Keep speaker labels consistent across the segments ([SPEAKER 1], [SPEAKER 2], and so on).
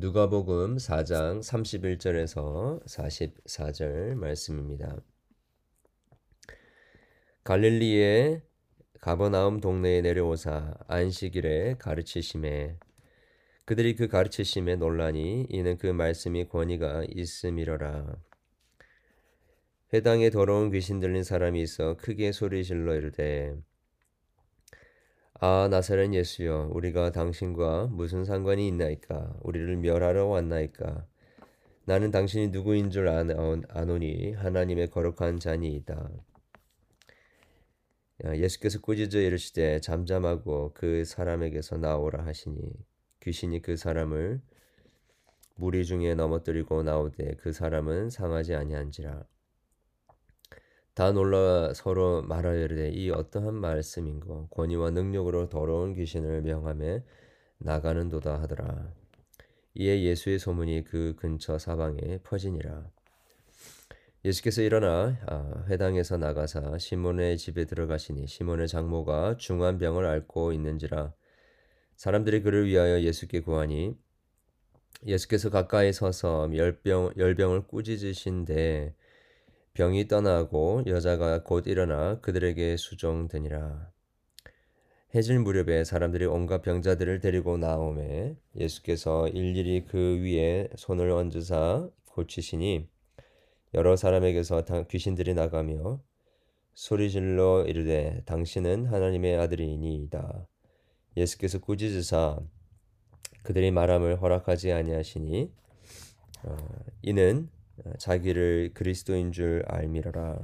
[SPEAKER 1] 누가복음 4장 31절에서 44절 말씀입니다. 갈릴리의 가버나움 동네에 내려오사 안식일에 가르치심에 그들이 그 가르치심에 논란이 이는 그 말씀이 권위가 있음이러라. 회당에 더러운 귀신 들린 사람이 있어 크게 소리질러 이르되 아 나사렛 예수여 우리가 당신과 무슨 상관이 있나이까? 우리를 멸하러 왔나이까? 나는 당신이 누구인 줄 아노니 하나님의 거룩한 자니이다. 예수께서 꾸짖어 이르시되 잠잠하고 그 사람에게서 나오라 하시니 귀신이 그 사람을 무리 중에 넘어뜨리고 나오되 그 사람은 상하지 아니한지라 다 놀라 서로 말하여 이르되 이 어떠한 말씀인고 권위와 능력으로 더러운 귀신을 명함에 나가는도다 하더라. 이에 예수의 소문이 그 근처 사방에 퍼지니라. 예수께서 일어나 아, 회당에서 나가사 시몬의 집에 들어가시니 시몬의 장모가 중한 병을 앓고 있는지라 사람들이 그를 위하여 예수께 구하니 예수께서 가까이 서서 열병 열병을 꾸짖으신데 병이 떠나고 여자가 곧 일어나 그들에게 수종되니라. 해질 무렵에 사람들이 온갖 병자들을 데리고 나오매 예수께서 일일이 그 위에 손을 얹으사 고치시니 여러 사람에게서 귀신들이 나가며 소리질러 이르되 당신은 하나님의 아들이니이다. 예수께서 꾸짖으사 그들이 말함을 허락하지 아니하시니 어, 이는 자기를 그리스도인 줄 알미러라.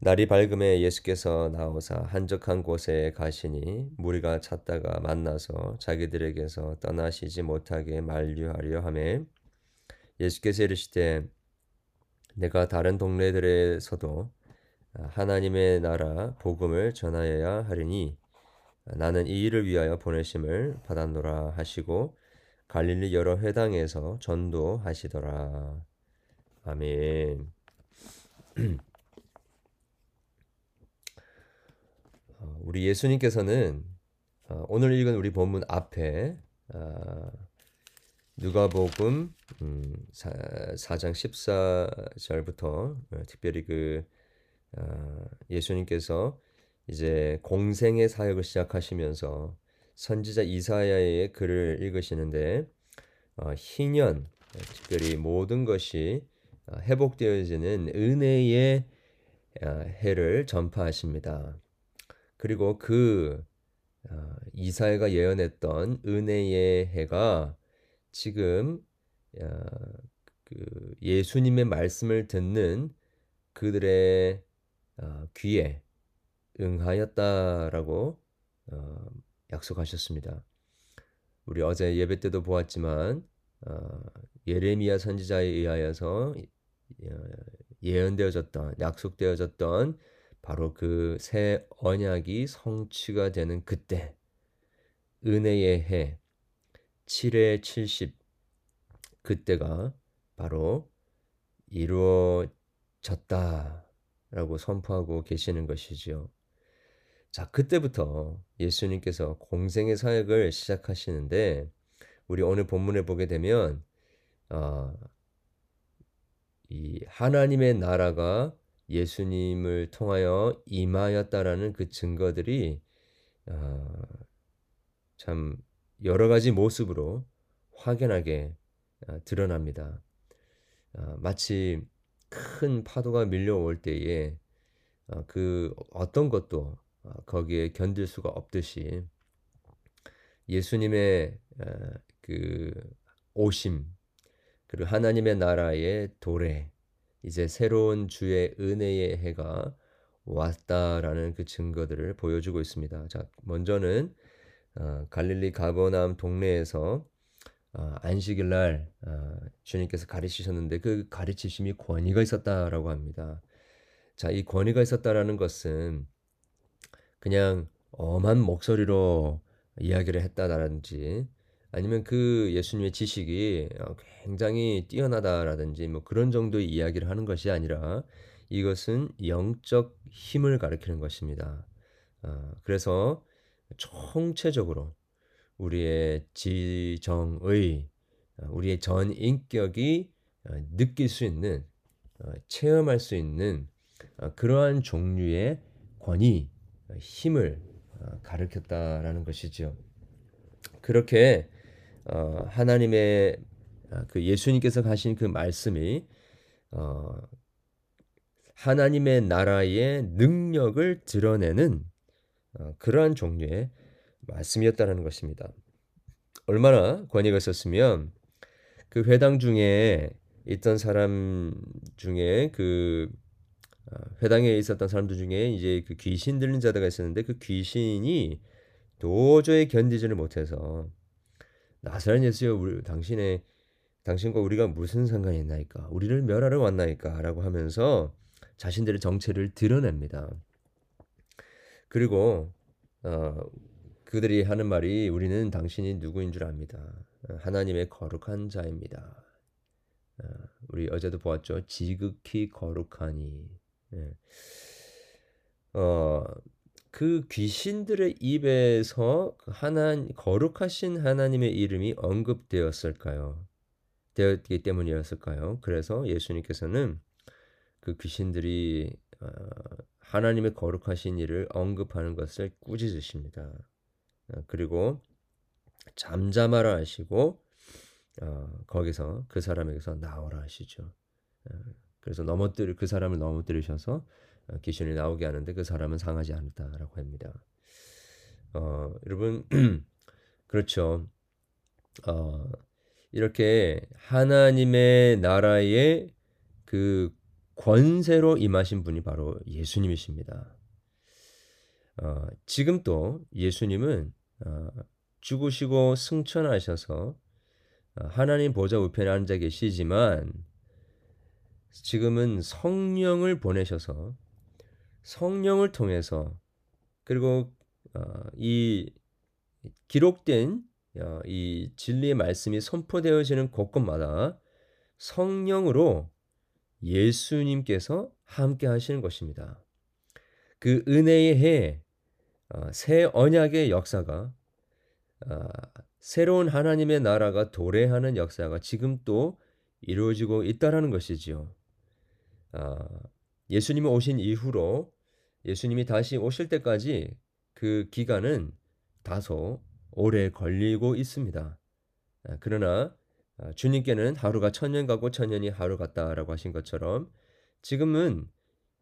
[SPEAKER 1] 날이 밝음에 예수께서 나오사 한적한 곳에 가시니 무리가 찾다가 만나서 자기들에게서 떠나시지 못하게 만류하려 하매 예수께서 이르시되 내가 다른 동네들에서도 하나님의 나라 복음을 전하여야 하리니 나는 이 일을 위하여 보내심을 받았노라 하시고 갈릴리 여러 회당에서 전도하시더라. 아멘. 어, 우리 예수님께서는 어, 오늘 읽은 우리 본문 앞에 어, 누가복음 4장 14절부터 특별히 그 예수님께서 이제 공생의 사역을 시작하시면서 선지자 이사야의 글을 읽으시는데 어, 희년 특별히 모든 것이 어, 회복되어지는 은혜의 어, 해를 전파하십니다. 그리고 그 어, 이사야가 예언했던 은혜의 해가 지금 어, 그 예수님의 말씀을 듣는 그들의 어, 귀에 응하였다라고 약속하셨습니다. 우리 어제 예배 때도 보았지만 어, 예레미야 선지자에 의하여서 어, 예언되어졌던 약속되어졌던 바로 그 새 언약이 성취가 되는 그때 은혜의 해 7회 70 그때가 바로 이루어졌다라고 선포하고 계시는 것이지요. 자, 그때부터 예수님께서 공생의 사역을 시작하시는데 우리 오늘 본문에 보게 되면 어, 이 하나님의 나라가 예수님을 통하여 임하였다라는 그 증거들이 어, 참 여러 가지 모습으로 확연하게 어, 드러납니다. 어, 마치 큰 파도가 밀려올 때에 어, 그 어떤 것도 어, 거기에 견딜 수가 없듯이 예수님의 어, 그 오심 그리고 하나님의 나라의 도래 이제 새로운 주의 은혜의 해가 왔다라는 그 증거들을 보여주고 있습니다. 자, 먼저는 어, 갈릴리 가버나움 동네에서 어, 안식일 날 어, 주님께서 가르치셨는데 그 가르치심이 권위가 있었다라고 합니다. 자, 이 권위가 있었다라는 것은 그냥 엄한 목소리로 이야기를 했다라든지 아니면 그 예수님의 지식이 어, 굉장히 뛰어나다라든지 뭐 그런 정도의 이야기를 하는 것이 아니라 이것은 영적 힘을 가리키는 것입니다. 어, 그래서 총체적으로 우리의 지정의 어, 우리의 전 인격이 어, 느낄 수 있는 어, 체험할 수 있는 그러한 종류의 권위, 힘을 가르쳤다라는 것이죠. 그렇게 하나님의 그 예수님께서 가신 그 말씀이 하나님의 나라의 능력을 드러내는 그러한 종류의 말씀이었다는 것입니다. 얼마나 권위가 있었으면 그 회당 중에 있던 사람 중에 그 어, 회당에 있었던 사람들 중에 이제 그 귀신 들린 자가 있었는데 그 귀신이 도저히 견디지를 못해서 나사렛 예수여 우리 당신의 당신과 우리가 무슨 상관이 있나이까 우리를 멸하러 왔나이까라고 하면서 자신들의 정체를 드러냅니다. 그리고 어, 그들이 하는 말이 우리는 당신이 누구인 줄 압니다. 어, 하나님의 거룩한 자입니다. 어, 우리 어제도 보았죠. 지극히 거룩하니. 예. 어, 그 귀신들의 입에서 그 하나 거룩하신 하나님의 이름이 언급되었을까요? 되었기 때문이었을까요? 그래서 예수님께서는 그 귀신들이 하나님의 거룩하신 일을 언급하는 것을 꾸짖으십니다. 그리고 잠잠하라 하시고 어, 거기서 그 사람에게서 나오라 하시죠. 어, 그래서 넘어뜨리 그 사람을 넘어뜨리셔서 어, 귀신이 나오게 하는데 그 사람은 상하지 않았다라고 합니다. 어, 여러분 그렇죠. 어, 이렇게 하나님의 나라의 그 권세로 임하신 분이 바로 예수님이십니다. 어, 지금 또 예수님은 어, 죽으시고 승천하셔서 어, 하나님 보좌 우편에 앉아 계시지만 지금은 성령을 보내셔서 성령을 통해서 그리고 어, 이 기록된 이 진리의 말씀이 선포되어지는 곳곳마다 성령으로 예수님께서 함께 하시는 것입니다. 그 은혜의 해, 새 언약의 역사가 아, 새로운 하나님의 나라가 도래하는 역사가 지금 또 이루어지고 있다라는 것이지요. 아, 예수님이 오신 이후로 예수님이 다시 오실 때까지 그 기간은 다소 오래 걸리고 있습니다. 아, 그러나 아, 주님께는 하루가 천년 가고 천년이 하루 같다라고 하신 것처럼 지금은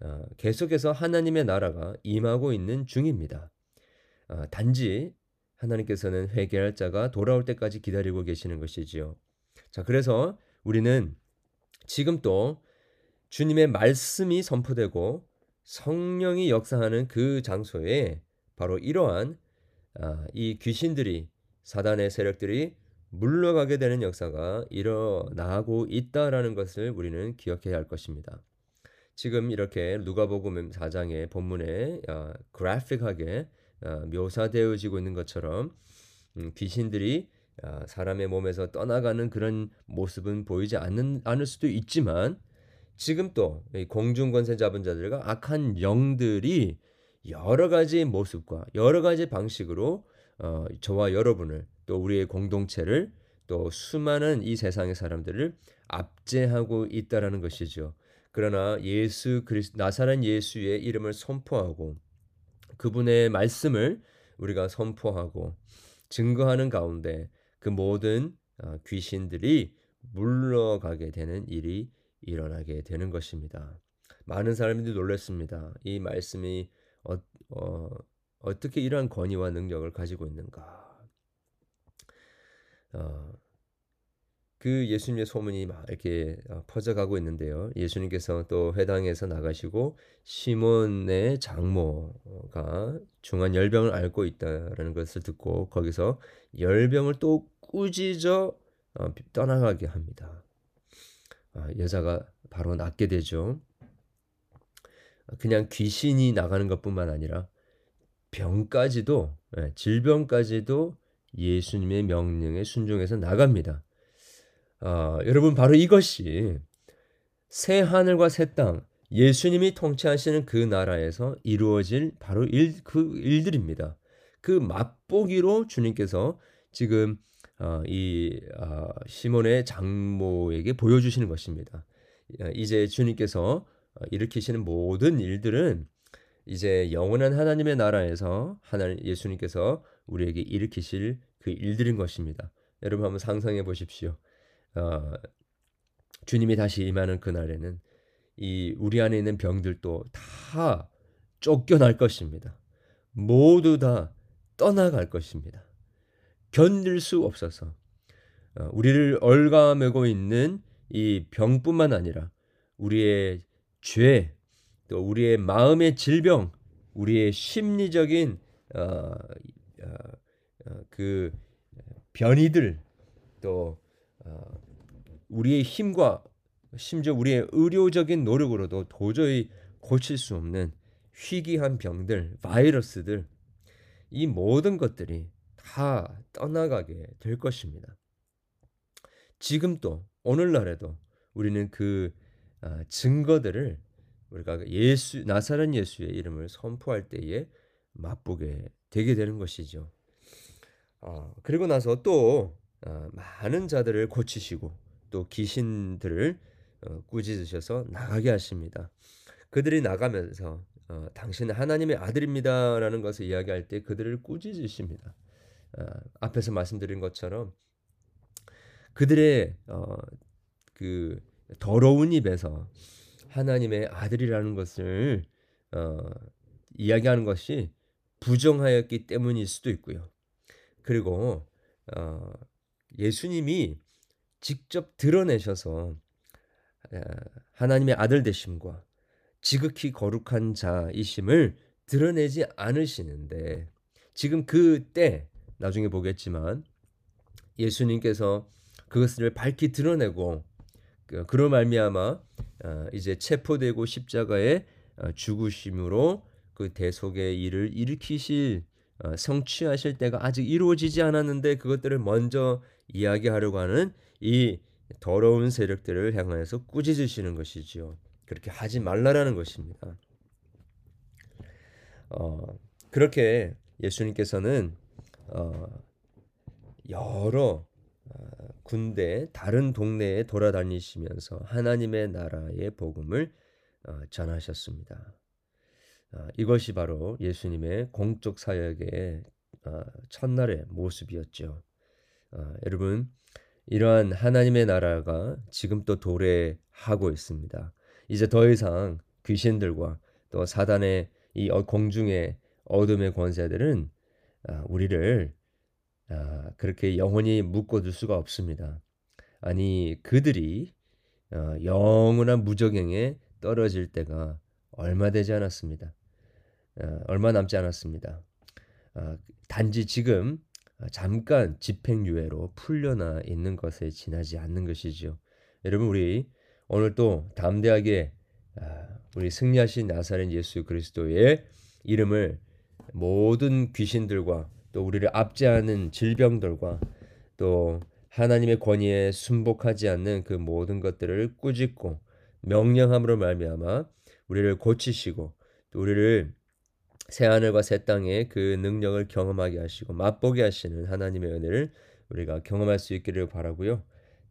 [SPEAKER 1] 아, 계속해서 하나님의 나라가 임하고 있는 중입니다. 아, 단지 하나님께서는 회개할 자가 돌아올 때까지 기다리고 계시는 것이지요. 자, 그래서 우리는 지금 또 주님의 말씀이 선포되고 성령이 역사하는 그 장소에 바로 이러한 아, 이 귀신들이 사단의 세력들이 물러가게 되는 역사가 일어나고 있다라는 것을 우리는 기억해야 할 것입니다. 지금 이렇게 누가복음 4장의 본문에 어, 그래픽하게 어, 묘사되어지고 있는 것처럼 음, 귀신들이 어, 사람의 몸에서 떠나가는 그런 모습은 보이지 않는, 않을 수도 있지만 지금 또 공중 권세 잡은 자들과 악한 영들이 여러 가지 모습과 여러 가지 방식으로 어, 저와 여러분을 또 우리의 공동체를 또 수많은 이 세상의 사람들을 압제하고 있다라는 것이죠. 그러나 예수 그리스 나사렛 예수의 이름을 선포하고 그분의 말씀을 우리가 선포하고 증거하는 가운데 그 모든 어, 귀신들이 물러가게 되는 일이 일어나게 되는 것입니다. 많은 사람들이 놀랐습니다. 이 말씀이 어, 어, 어떻게 이러한 권위와 능력을 가지고 있는가? 어, 그 예수님의 소문이 막 이렇게 어, 퍼져가고 있는데요. 예수님께서 또 회당에서 나가시고 시몬의 장모가 중한 열병을 앓고 있다라는 것을 듣고 거기서 열병을 또 꾸짖어 어, 떠나가게 합니다. 아, 여자가 바로 낫게 되죠. 그냥 귀신이 나가는 것뿐만 아니라 병까지도 예, 질병까지도 예수님의 명령에 순종해서 나갑니다. 어, 여러분 바로 이것이 새 하늘과 새 땅, 예수님이 통치하시는 그 나라에서 이루어질 바로 일, 그 일들입니다. 그 맛보기로 주님께서 지금 어, 이 어, 시몬의 장모에게 보여주시는 것입니다. 어, 이제 주님께서 어, 일으키시는 모든 일들은 이제 영원한 하나님의 나라에서 하나님 예수님께서 우리에게 일으키실 그 일들인 것입니다. 여러분 한번 상상해 보십시오. 어, 주님이 다시 임하는 그날에는 이 우리 안에 있는 병들도 다 쫓겨날 것입니다. 모두 다 떠나갈 것입니다. 견딜 수 없어서 어, 우리를 얽아매고 있는 이 병뿐만 아니라 우리의 죄, 또 우리의 마음의 질병, 우리의 심리적인 어, 어, 어, 그 변이들 또 어, 우리의 힘과 심지어 우리의 의료적인 노력으로도 도저히 고칠 수 없는 희귀한 병들, 바이러스들 이 모든 것들이 다 떠나가게 될 것입니다. 지금도 오늘날에도 우리는 그 아, 증거들을 우리가 예수 나사렛 예수의 이름을 선포할 때에 맛보게 되게 되는 것이죠. 어, 그리고 나서 또 어, 많은 자들을 고치시고 또 귀신들을 어, 꾸짖으셔서 나가게 하십니다. 그들이 나가면서 어, 당신은 하나님의 아들입니다라는 것을 이야기할 때 그들을 꾸짖으십니다. 어, 앞에서 말씀드린 것처럼 그들의 어, 그 더러운 입에서 하나님의 아들이라는 것을 어, 이야기하는 것이 부정하였기 때문일 수도 있고요. 그리고 어, 예수님이 직접 드러내셔서 어, 하나님의 아들 되심과 지극히 거룩한 자이심을 드러내지 않으시는데 지금 그때 나중에 보겠지만 예수님께서 그것을 밝히 드러내고 그, 그로 말미암아 어, 이제 체포되고 십자가에 어, 죽으심으로 그 대속의 일을 일으키실 어, 성취하실 때가 아직 이루어지지 않았는데 그것들을 먼저 이야기하려고 하는 이 더러운 세력들을 향하여서 꾸짖으시는 것이지요. 그렇게 하지 말라라는 것입니다. 어, 그렇게 예수님께서는 어, 여러 어, 군대 다른 동네에 돌아다니시면서 하나님의 나라의 복음을 어, 전하셨습니다. 어, 이것이 바로 예수님의 공적 사역의 어, 첫날의 모습이었죠. 어, 여러분 이러한 하나님의 나라가 지금 또 도래하고 있습니다. 이제 더 이상 귀신들과 또 사단의 이 공중의 어둠의 권세들은 아, 우리를 아, 그렇게 영원히 묶어둘 수가 없습니다. 아니 그들이 어, 영원한 무적행에 떨어질 때가 얼마 되지 않았습니다. 어, 얼마 남지 않았습니다. 아, 단지 지금 잠깐 집행유예로 풀려나 있는 것에 지나지 않는 것이죠. 여러분 우리 오늘 또 담대하게 우리 승리하신 나사렛 예수 그리스도의 이름을 모든 귀신들과 또 우리를 압제하는 질병들과 또 하나님의 권위에 순복하지 않는 그 모든 것들을 꾸짖고 명령함으로 말미암아 우리를 고치시고 또 우리를 새 하늘과 새 땅의 그 능력을 경험하게 하시고 맛보게 하시는 하나님의 은혜를 우리가 경험할 수 있기를 바라고요.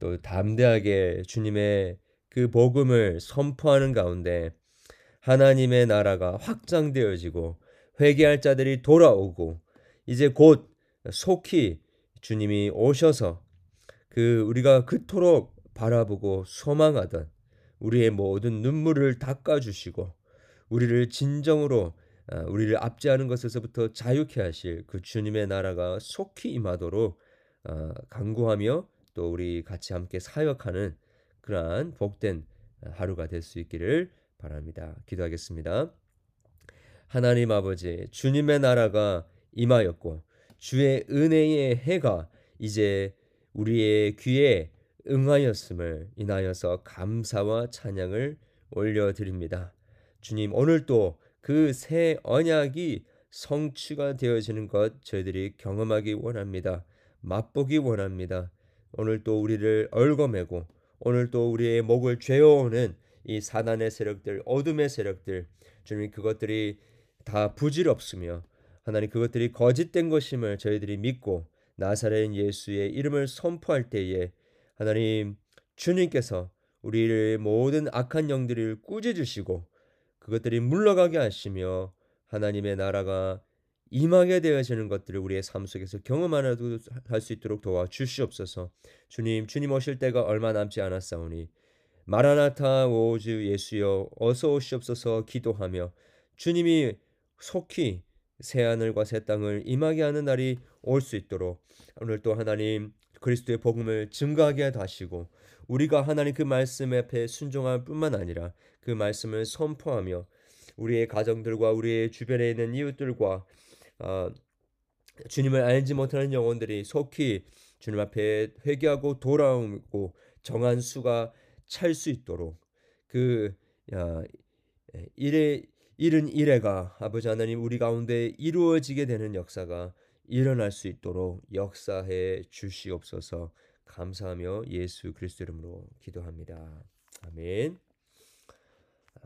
[SPEAKER 1] 또 담대하게 주님의 그 복음을 선포하는 가운데 하나님의 나라가 확장되어지고 회개할 자들이 돌아오고 이제 곧 속히 주님이 오셔서 그 우리가 그토록 바라보고 소망하던 우리의 모든 눈물을 닦아 주시고 우리를 진정으로 아, 우리를 압제하는 것에서부터 자유케 하실 그 주님의 나라가 속히 임하도록 아, 간구하며 또 우리 같이 함께 사역하는 그러한 복된 하루가 될 수 있기를 바랍니다. 기도하겠습니다. 하나님 아버지, 주님의 나라가 임하였고 주의 은혜의 해가 이제 우리의 귀에 응하였음을 인하여서 감사와 찬양을 올려드립니다. 주님, 오늘도 그 새 언약이 성취가 되어지는 것 저희들이 경험하기 원합니다. 맛보기 원합니다. 오늘 또 우리를 얽어매고 오늘 또 우리의 목을 죄어오는 이 사단의 세력들, 어둠의 세력들, 주님 그것들이 다 부질없으며 하나님 그것들이 거짓된 것임을 저희들이 믿고 나사렛 예수의 이름을 선포할 때에 하나님 주님께서 우리를 모든 악한 영들을 꾸짖으시고 그것들이 물러가게 하시며 하나님의 나라가 임하게 되어지는 것들을 우리의 삶 속에서 경험하나도 할 수 있도록 도와 주시옵소서. 주님, 주님 오실 때가 얼마 남지 않았사오니 마라나타 오주 예수여 어서 오시옵소서 기도하며 주님이 속히 새 하늘과 새 땅을 임하게 하는 날이 올 수 있도록 오늘 또 하나님 그리스도의 복음을 증거하게 하시고 우리가 하나님 그 말씀 앞에 순종할 뿐만 아니라 그 말씀을 선포하며 우리의 가정들과 우리의 주변에 있는 이웃들과 어, 주님을 알지 못하는 영혼들이 속히 주님 앞에 회개하고 돌아오고 정한 수가 찰 수 있도록 그 야, 일에 이른 일회가 아버지 하나님 우리 가운데 이루어지게 되는 역사가 일어날 수 있도록 역사해 주시옵소서 감사하며 예수 그리스도 이름으로 기도합니다. 아멘.